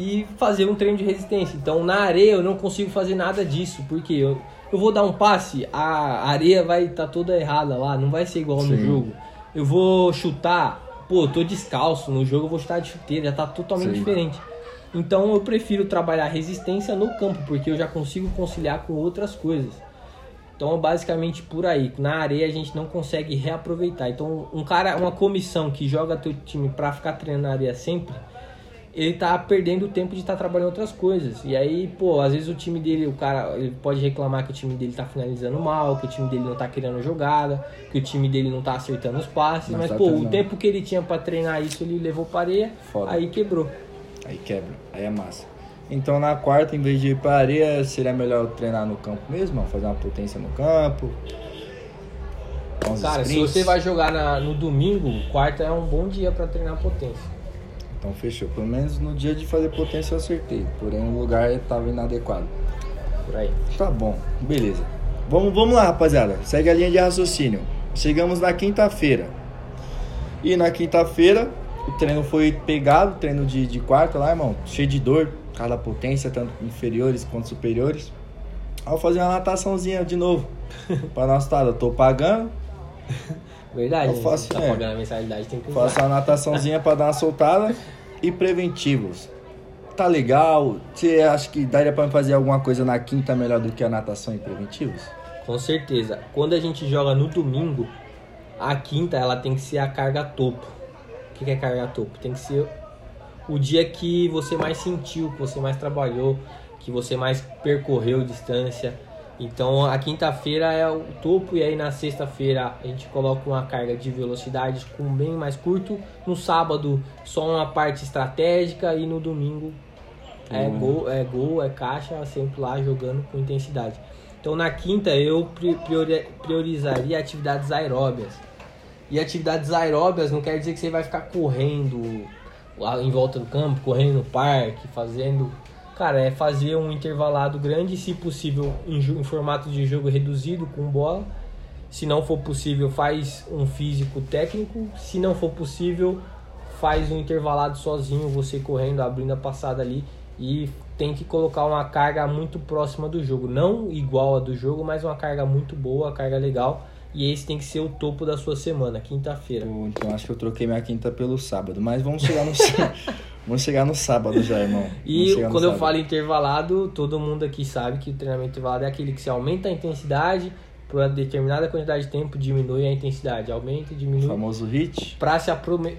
e fazer um treino de resistência. Então na areia eu não consigo fazer nada disso, porque eu, eu vou dar um passe, a areia vai estar toda errada lá, não vai ser igual no Sim. jogo. Eu vou chutar, pô, eu tô descalço, no jogo eu vou chutar de chuteira, já tá totalmente Sim. diferente. Então eu prefiro trabalhar resistência no campo, porque eu já consigo conciliar com outras coisas. Então, basicamente por aí. Na areia a gente não consegue reaproveitar. Então, um cara, uma comissão que joga teu time pra ficar treinando na areia sempre, ele tá perdendo o tempo de estar trabalhando outras coisas. E aí, pô, às vezes o time dele, o cara, ele pode reclamar que o time dele tá finalizando mal, que o time dele não tá criando jogada, que o time dele não tá acertando os passes, Mas mas, tá pô, o tempo que ele tinha pra treinar isso, ele levou pra areia, Foda. aí quebrou. Aí quebra, aí é massa. Então na quarta, em vez de ir pra areia, seria melhor treinar no campo mesmo, fazer uma potência no campo. Cara, se sprints. você vai jogar na- no domingo, quarta é um bom dia pra treinar potência. Então fechou. Pelo menos no dia de fazer potência eu acertei. Porém o lugar estava inadequado. Por aí. Tá bom, beleza. Vamos, vamos lá, rapaziada. Segue a linha de raciocínio. Chegamos na quinta-feira. E na quinta-feira, o treino foi pegado, treino de, de quarta lá, irmão. Cheio de dor, cada potência, tanto inferiores quanto superiores. Aí eu fazer uma nataçãozinha de novo. *laughs* pra nossa tada, eu tô pagando, Verdade, Eu faço, tá é. pagando a mensalidade, tem que faço uma nataçãozinha pra dar uma soltada. E preventivos. Tá legal? Você acha que daria pra fazer alguma coisa na quinta melhor do que a natação e preventivos? Com certeza. Quando a gente joga no domingo, a quinta ela tem que ser a carga topo. O que é carga topo? Tem que ser o dia que você mais sentiu, que você mais trabalhou, que você mais percorreu distância. Então a quinta-feira é o topo e aí na sexta-feira a gente coloca uma carga de velocidade com bem mais curto. No sábado só uma parte estratégica e no domingo é Hum. gol, é gol, é caixa, sempre lá jogando com intensidade. Então na quinta eu pri- priori- priorizaria atividades aeróbias. E atividades aeróbias não quer dizer que você vai ficar correndo em volta do campo, correndo no parque, fazendo. Cara, é fazer um intervalado grande, se possível em, em formato de jogo reduzido com bola. Se não for possível, faz um físico técnico. Se não for possível, faz um intervalado sozinho, você correndo, abrindo a passada ali e tem que colocar uma carga muito próxima do jogo, não igual a do jogo, mas uma carga muito boa, carga legal. E esse tem que ser o topo da sua semana, quinta-feira. Então acho que eu troquei minha quinta pelo sábado. Mas vamos chegar no, *laughs* sá- vamos chegar no sábado já, irmão. *laughs* E quando eu falo intervalado, todo mundo aqui sabe que o treinamento intervalado é aquele que se aumenta a intensidade por uma determinada quantidade de tempo, diminui a intensidade, aumenta e O diminui. famoso hit. Pra se aprome...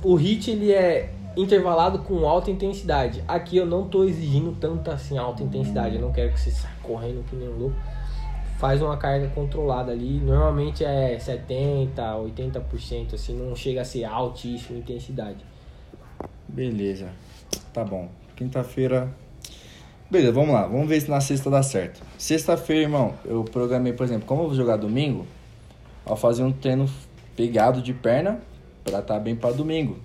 O HIT ele é intervalado com alta intensidade. Aqui eu não tô exigindo tanta assim alta intensidade. Eu não quero que você saia correndo que nem um louco. Faz uma carga controlada ali. Normalmente é 70, 80%, assim, não chega a ser altíssima intensidade. Beleza. Tá bom. Quinta-feira. Beleza, vamos lá. Vamos ver se na sexta dá certo. Sexta-feira, irmão, eu programei, por exemplo, como eu vou jogar domingo, ao fazer um treino pegado de perna pra estar bem pra domingo.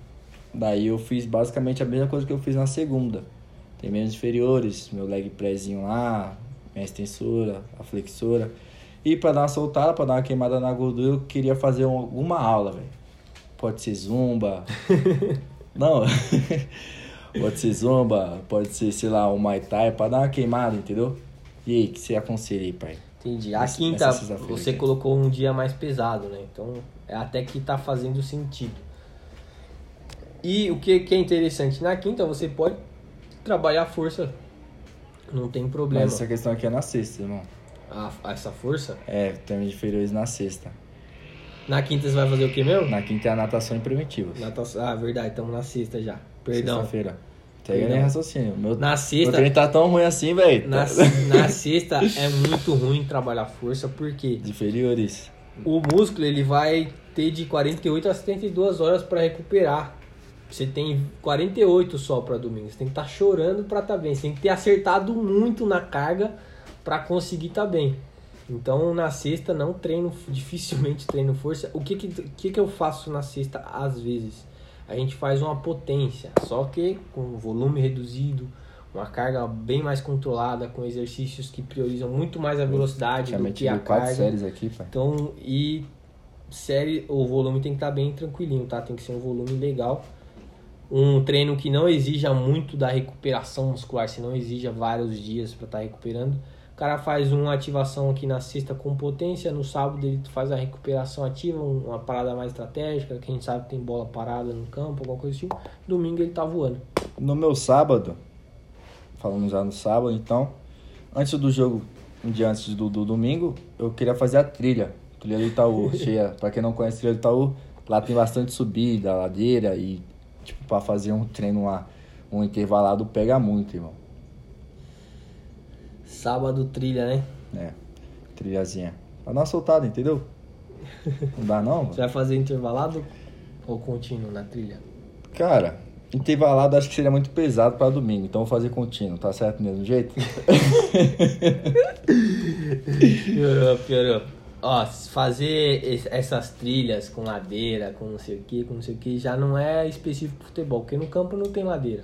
Daí eu fiz basicamente a mesma coisa que eu fiz na segunda. Tem membros inferiores, meu leg prézinho lá, minha extensora, a flexora. E pra dar uma soltada, pra dar uma queimada na gordura, eu queria fazer um- alguma aula, velho. Pode ser zumba. *laughs* Não. *laughs* pode ser zumba, pode ser, sei lá, um Muay Thai, pra dar uma queimada, entendeu? E aí, o que você aconselha aí, pai? Entendi. A quinta, sexta-feira você colocou um dia mais pesado, né? Então, é até que tá fazendo sentido. E o que, que é interessante, na quinta você pode trabalhar a força. Não tem problema. Mas essa questão aqui é na sexta, irmão. A- essa força. É, temos inferiores na sexta. Na quinta você vai fazer o que mesmo? Na quinta é a natação e preventivos. Natação. Ah, verdade, estamos na sexta já. Perdão. Sexta-feira. Perdão. nem raciocínio. Meu, Na meu sexta, treino tá tão ruim assim, velho. na, na *laughs* sexta é muito ruim trabalhar força, porque inferiores. o músculo ele vai ter de 48 a 72 horas para recuperar. Você tem 48 só para domingo. Você tem que estar chorando para estar bem. Você tem que ter acertado muito na carga para conseguir estar bem. Então na sexta não treino, dificilmente treino força. O que que, que que eu faço na sexta às vezes? A gente faz uma potência, só que com volume reduzido, uma carga bem mais controlada, com exercícios que priorizam muito mais a velocidade do que a quatro carga. séries aqui, pai. Então, e série, o volume tem que estar bem tranquilinho, tá? Tem que ser um volume legal. Um treino que não exija muito da recuperação muscular, se não exija vários dias para estar recuperando. O cara faz uma ativação aqui na sexta com potência, no sábado ele faz a recuperação ativa, um- uma parada mais estratégica, que a gente sabe que tem bola parada no campo, alguma coisa assim. Domingo ele tá voando. No meu sábado, falando já no sábado, então, antes do jogo, um dia antes do, do domingo, eu queria fazer a trilha. Trilha do Itaú, *laughs* cheia. Pra quem não conhece a trilha do Itaú, lá tem bastante subida, ladeira e, tipo, pra fazer um treino lá, um intervalado, pega muito, irmão. Sábado trilha, né? É, trilhazinha. Pra dar uma soltada, entendeu? *laughs* Não dá não? Você vai fazer intervalado ou contínuo na trilha? Cara, intervalado acho que seria muito pesado pra domingo, então vou fazer contínuo, tá certo do mesmo jeito? Piorou, piorou. Ó, fazer es- essas trilhas com ladeira, com não sei o que, com não sei o que, já não é específico pro futebol, porque no campo não tem ladeira.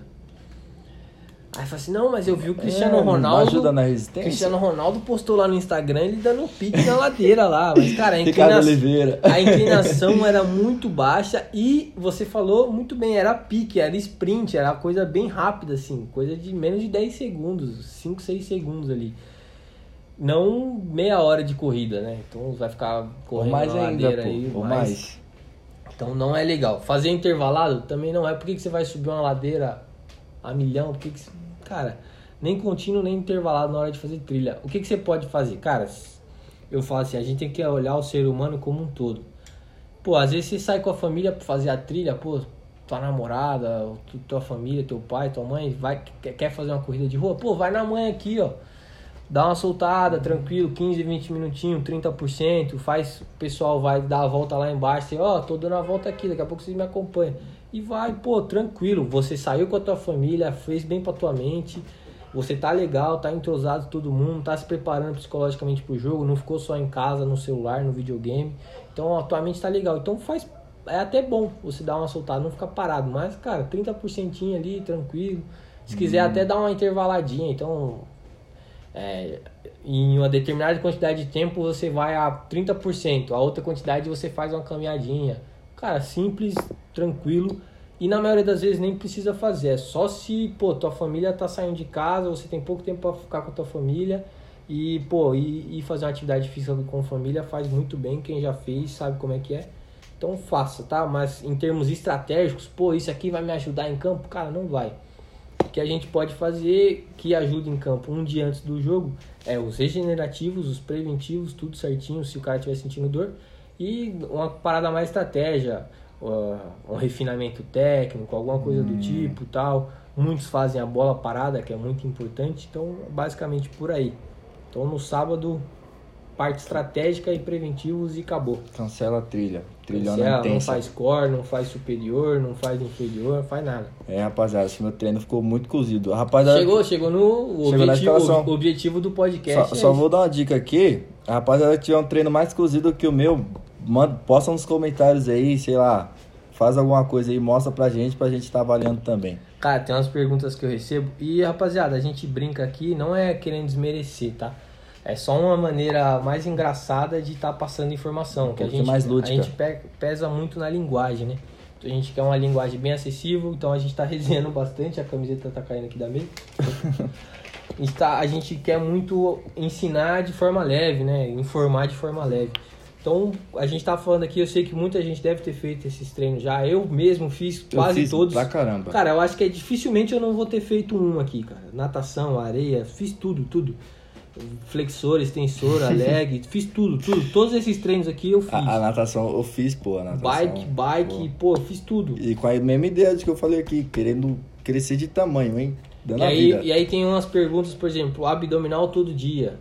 Aí fala assim, não, mas eu vi o Cristiano É, Ronaldo. ajuda na resistência? Cristiano Ronaldo postou lá no Instagram ele dando um pique na ladeira lá. *laughs* Mas, cara, a, inclina... A inclinação era muito baixa e você falou muito bem, era pique, era sprint, era coisa bem rápida, assim, coisa de menos de 10 segundos, 5, 6 segundos ali. Não meia hora de corrida, né? Então vai ficar Ou correndo mais na ainda, ladeira pô. aí. Ou mas- mais. Então não é legal. Fazer intervalado também não é. Por que, que você vai subir uma ladeira a milhão? Por que que você- Cara, nem contínuo, nem intervalado na hora de fazer trilha. O que, que você pode fazer? Cara, eu falo assim, a gente tem que olhar o ser humano como um todo. Pô, às vezes você sai com a família pra fazer a trilha, pô, tua namorada, tu- tua família, teu pai, tua mãe, vai, quer- fazer uma corrida de rua? Pô, vai na mãe aqui, ó. Dá uma soltada, tranquilo, 15, 20 minutinhos, 30%, faz, o pessoal vai dar a volta lá embaixo, ó, tô dando a volta aqui, daqui a pouco vocês me acompanham. E vai, pô, tranquilo, você saiu com a tua família, fez bem pra tua mente, você tá legal, tá entrosado todo mundo, tá se preparando psicologicamente pro jogo, não ficou só em casa, no celular, no videogame. Então a tua mente tá legal. Então faz. É até bom você dar uma soltada, não ficar parado. Mas, cara, 30% ali, tranquilo. Se quiser até dar uma intervaladinha, então. é, em uma determinada quantidade de tempo você vai a 30%, a outra quantidade você faz uma caminhadinha. Cara, simples, tranquilo. E na maioria das vezes nem precisa fazer. É só se, pô, tua família tá saindo de casa, você tem pouco tempo para ficar com a tua família. E, pô, e, e fazer uma atividade física com família faz muito bem. Quem já fez sabe como é que é. Então faça, tá? Mas em termos estratégicos, pô, isso aqui vai me ajudar em campo? Cara, não vai. O que a gente pode fazer que ajuda em campo um dia antes do jogo é os regenerativos, os preventivos, tudo certinho, se o cara estiver sentindo dor. E uma parada mais estratégia, um refinamento técnico, alguma coisa do tipo tal. Muitos fazem a bola parada, que é muito importante. Então, basicamente por aí. Então, no sábado, parte estratégica e preventivos e acabou. Cancela a trilha. Cancela, não intensa. faz core, não faz superior, não faz inferior, não faz nada. É, rapaziada, esse meu treino ficou muito cozido. Rapaziada, Chegou, chegou no Chegou objetivo, o objetivo do podcast. só, é só vou dar uma dica aqui. A rapaziada tiver um treino mais cozido que o meu, manda, posta nos comentários aí, sei lá. Faz alguma coisa aí, mostra pra gente, pra gente estar avaliando também. Cara, tem umas perguntas que eu recebo. E, rapaziada, a gente brinca aqui, não é querendo desmerecer, tá? É só uma maneira mais engraçada de estar passando informação. que a gente, mais a lúdica. gente pe- pesa muito na linguagem, né? Então, a gente quer uma linguagem bem acessível, então a gente tá *laughs* resenhando bastante. A camiseta tá caindo aqui da mesa. A gente, tá- a gente quer muito ensinar de forma leve, né? Informar de forma leve. Então, a gente tá falando aqui, eu sei que muita gente deve ter feito esses treinos já. Eu mesmo fiz quase fiz todos. Pra caramba. Cara, eu acho que é dificilmente eu não vou ter feito um aqui, cara. Natação, areia, fiz tudo, tudo. Flexor, extensor, *laughs* leg, fiz tudo, tudo. Todos esses treinos aqui eu fiz. a, a natação eu fiz, pô, a natação. bike, bike, pô, eu fiz tudo. E com a mesma ideia de que eu falei aqui, querendo crescer de tamanho, hein? Dando E a aí, e aí tem umas perguntas, por exemplo, abdominal todo dia.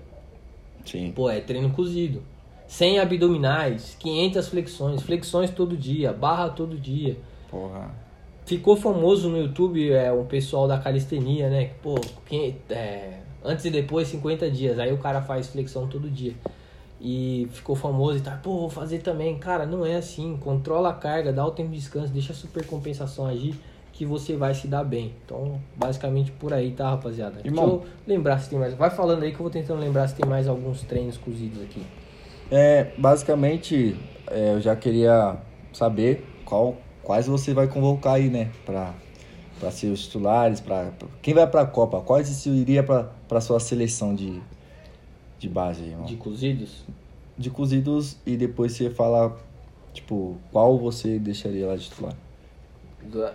Sim. Pô, é treino cozido. 100 abdominais, 500 flexões, flexões todo dia, barra todo dia. Porra. Ficou famoso no YouTube é um pessoal da calistenia, né? Pô, quem, é, antes e depois 50 dias. Aí o cara faz flexão todo dia. E ficou famoso e tá, pô, vou fazer também. Cara, não é assim. Controla a carga, dá o tempo de descanso, deixa a supercompensação agir que você vai se dar bem. Então, basicamente por aí, tá, rapaziada? Deixa Irmão. eu lembrar se tem mais. Vai falando aí que eu vou tentando lembrar se tem mais alguns treinos cozidos aqui. É, basicamente, é, eu já queria saber qual, quais você vai convocar aí, né? Pra, pra ser os titulares, pra, pra- quem vai pra Copa, quais você iria pra, pra sua seleção de, de base, irmão? De De... cozidos? cozidos e depois você fala, tipo, qual você deixaria lá de titular.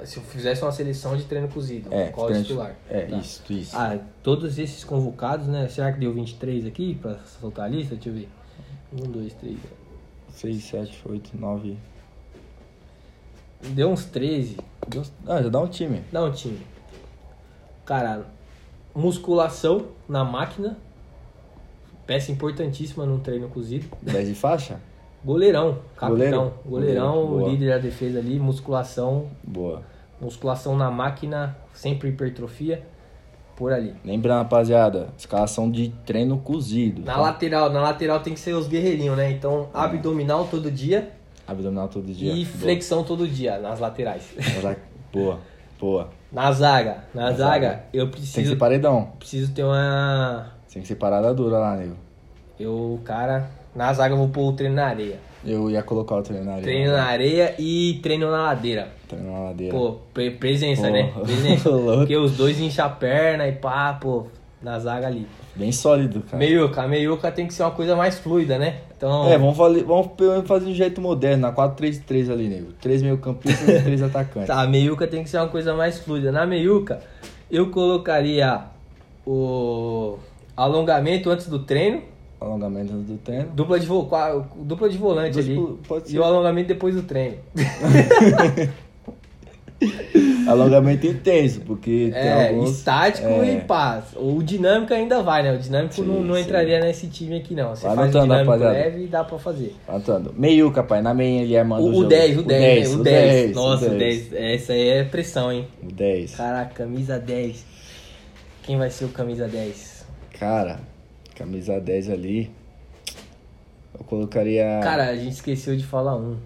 Se eu fizesse uma seleção de treino cozido, É, qual o treino- titular? É, Tá. isso, isso. Ah, todos esses convocados, né? Será que deu 23 aqui pra soltar a lista? Deixa eu ver. 1, 2, 3. 6, 7, 8, 9. Deu uns 13. Deu- Ah, já dá um time. Dá um time. Cara, musculação na máquina. Peça importantíssima num treino cozido. 10 de faixa? Goleirão, capitão. Goleiro? Goleirão, Goleiro, líder da defesa ali. Musculação. Boa. Musculação na máquina, sempre hipertrofia. Por ali. Lembrando, rapaziada, escalação de treino cozido. Na tá? lateral, na lateral tem que ser os guerreirinhos, né? Então, abdominal todo dia Abdominal todo dia. e Boa. flexão todo dia nas laterais. Boa, boa. Na zaga, na, Na zaga, zaga. eu Tem que preciso ser paredão. preciso ter uma Tem que ser parada dura lá, nego. eu, cara, na zaga eu vou pôr o treino na areia. Eu ia colocar o treino na areia. Treino na areia e treino na ladeira. Treino na ladeira. Pô, pre- presença, Pô, né? Presença. *laughs* Porque os dois incham a perna e pá, pô, na zaga ali. Bem sólido, cara. Meiuca, a meiuca tem que ser uma coisa mais fluida, né? Então, É, vamos, fazer, vamos fazer de um jeito moderno, na 4-3-3 ali, nego. Três meio campistas e três *laughs* atacantes. Tá, a meiuca tem que ser uma coisa mais fluida. Na meiuca, eu colocaria o alongamento antes do treino, Alongamento do treino. dupla de, vo... dupla de volante Dois ali. E o alongamento depois do treino. *laughs* Alongamento intenso, porque tem É, alguns... estático é. e paz. O dinâmico ainda vai, né? O dinâmico Sim, não, não entraria nesse time aqui, não. Você Vai faz o anotando, dinâmico rapaziada. leve e dá pra fazer. Anotando. Meiuca, pai. Na meia ele armando o, O, o jogo. 10, o 10, né? O 10. Nossa, o 10. 10. Essa aí é pressão, hein? O 10. Caraca, camisa 10. Quem vai ser o camisa 10? Cara, camisa 10 ali. Eu colocaria. Cara, a gente esqueceu de falar um.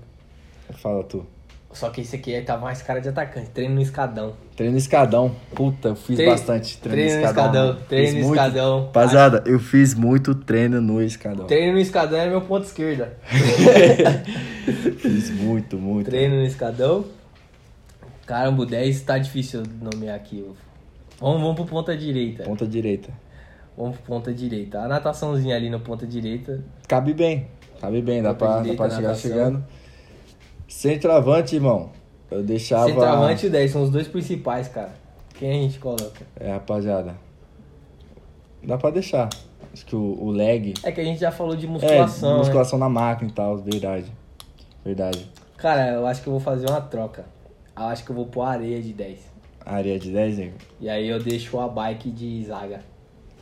Fala tu. Só que esse aqui aí tá mais cara de atacante. Treino no escadão. Treino escadão. Puta, eu fiz Treino- bastante treino, treino no escadão. escadão, Fiz treino no muito- escadão. Rapaziada, eu fiz muito treino no escadão. Treino no escadão é meu ponto esquerda. *laughs* Fiz muito, muito. Treino no escadão. Caramba, o 10 tá difícil nomear aqui. Vamos, vamos pro ponta direita. Ponta direita. Vamos pro ponta direita. A nataçãozinha ali no ponta direita. Cabe bem. Cabe bem, dá pra, dá direita, pra chegar natação. chegando. Centroavante, irmão. Eu deixava. Centroavante e o 10 são os dois principais, cara. Quem a gente coloca? É, rapaziada. Dá pra deixar. Acho que o, o leg. É que a gente já falou de É, musculação. né? musculação na máquina e tal, verdade. Verdade. Cara, eu acho que eu vou fazer uma troca. Eu acho que eu vou pôr a areia de 10. Areia de 10, nego. E aí eu deixo a bike de zaga.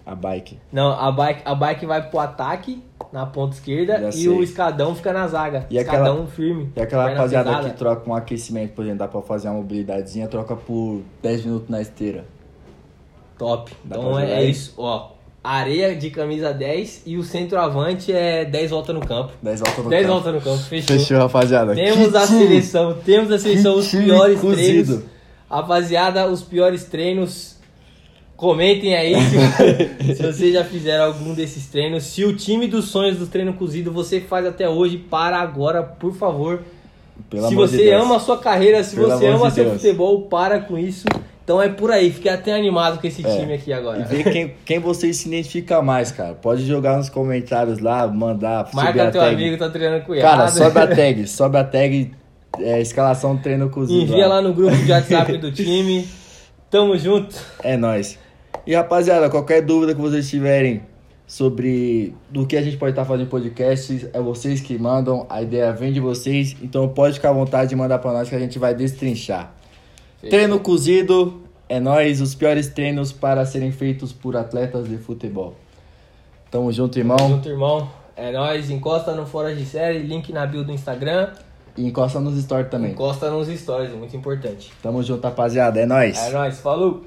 A bike. Não, a bike, a bike vai pro ataque na ponta esquerda Já e sei. o escadão fica na zaga. E escadão aquela- firme. E aquela rapaziada que troca um aquecimento, por exemplo, dá pra fazer uma mobilidadezinha, troca por 10 minutos na esteira. Top. Dá então é, aí? isso, ó. Areia de camisa 10 e o centroavante é 10 voltas no campo. 10 voltas no 10 campo. voltas no campo, fechou. Fechou, rapaziada. Temos Que a time! seleção, temos a seleção, Que os piores cozido. treinos. Rapaziada, os piores treinos. Comentem aí *laughs* se, se vocês já fizeram algum desses treinos. Se o time dos sonhos do treino cozido você faz até hoje, para agora, por favor. Pelo se de você Deus. ama a sua carreira, se Pelo você ama de seu Deus. futebol, para com isso. Então é por aí, fiquei até animado com esse É. time aqui agora. E vê quem, quem você se identifica mais, cara. Pode jogar nos comentários lá, mandar, Marca teu tag. amigo, tá treinando com o Cara, sobe a tag, *laughs* sobe a tag, é, escalação treino cozido. Envia lá no grupo de WhatsApp do time. *laughs* Tamo junto. É nóis. E rapaziada, qualquer dúvida que vocês tiverem sobre do que a gente pode estar fazendo em podcast, é vocês que mandam, a ideia vem de vocês, então pode ficar à vontade de mandar pra nós que a gente vai destrinchar. Treino cozido, é nóis, os piores treinos para serem feitos por atletas de futebol. Tamo junto, irmão. Tamo junto, irmão. É nóis. Encosta no Fora de Série, link na bio do Instagram. E encosta nos stories também. Encosta nos stories, é muito importante. Tamo junto, rapaziada. É nóis. É nóis, falou!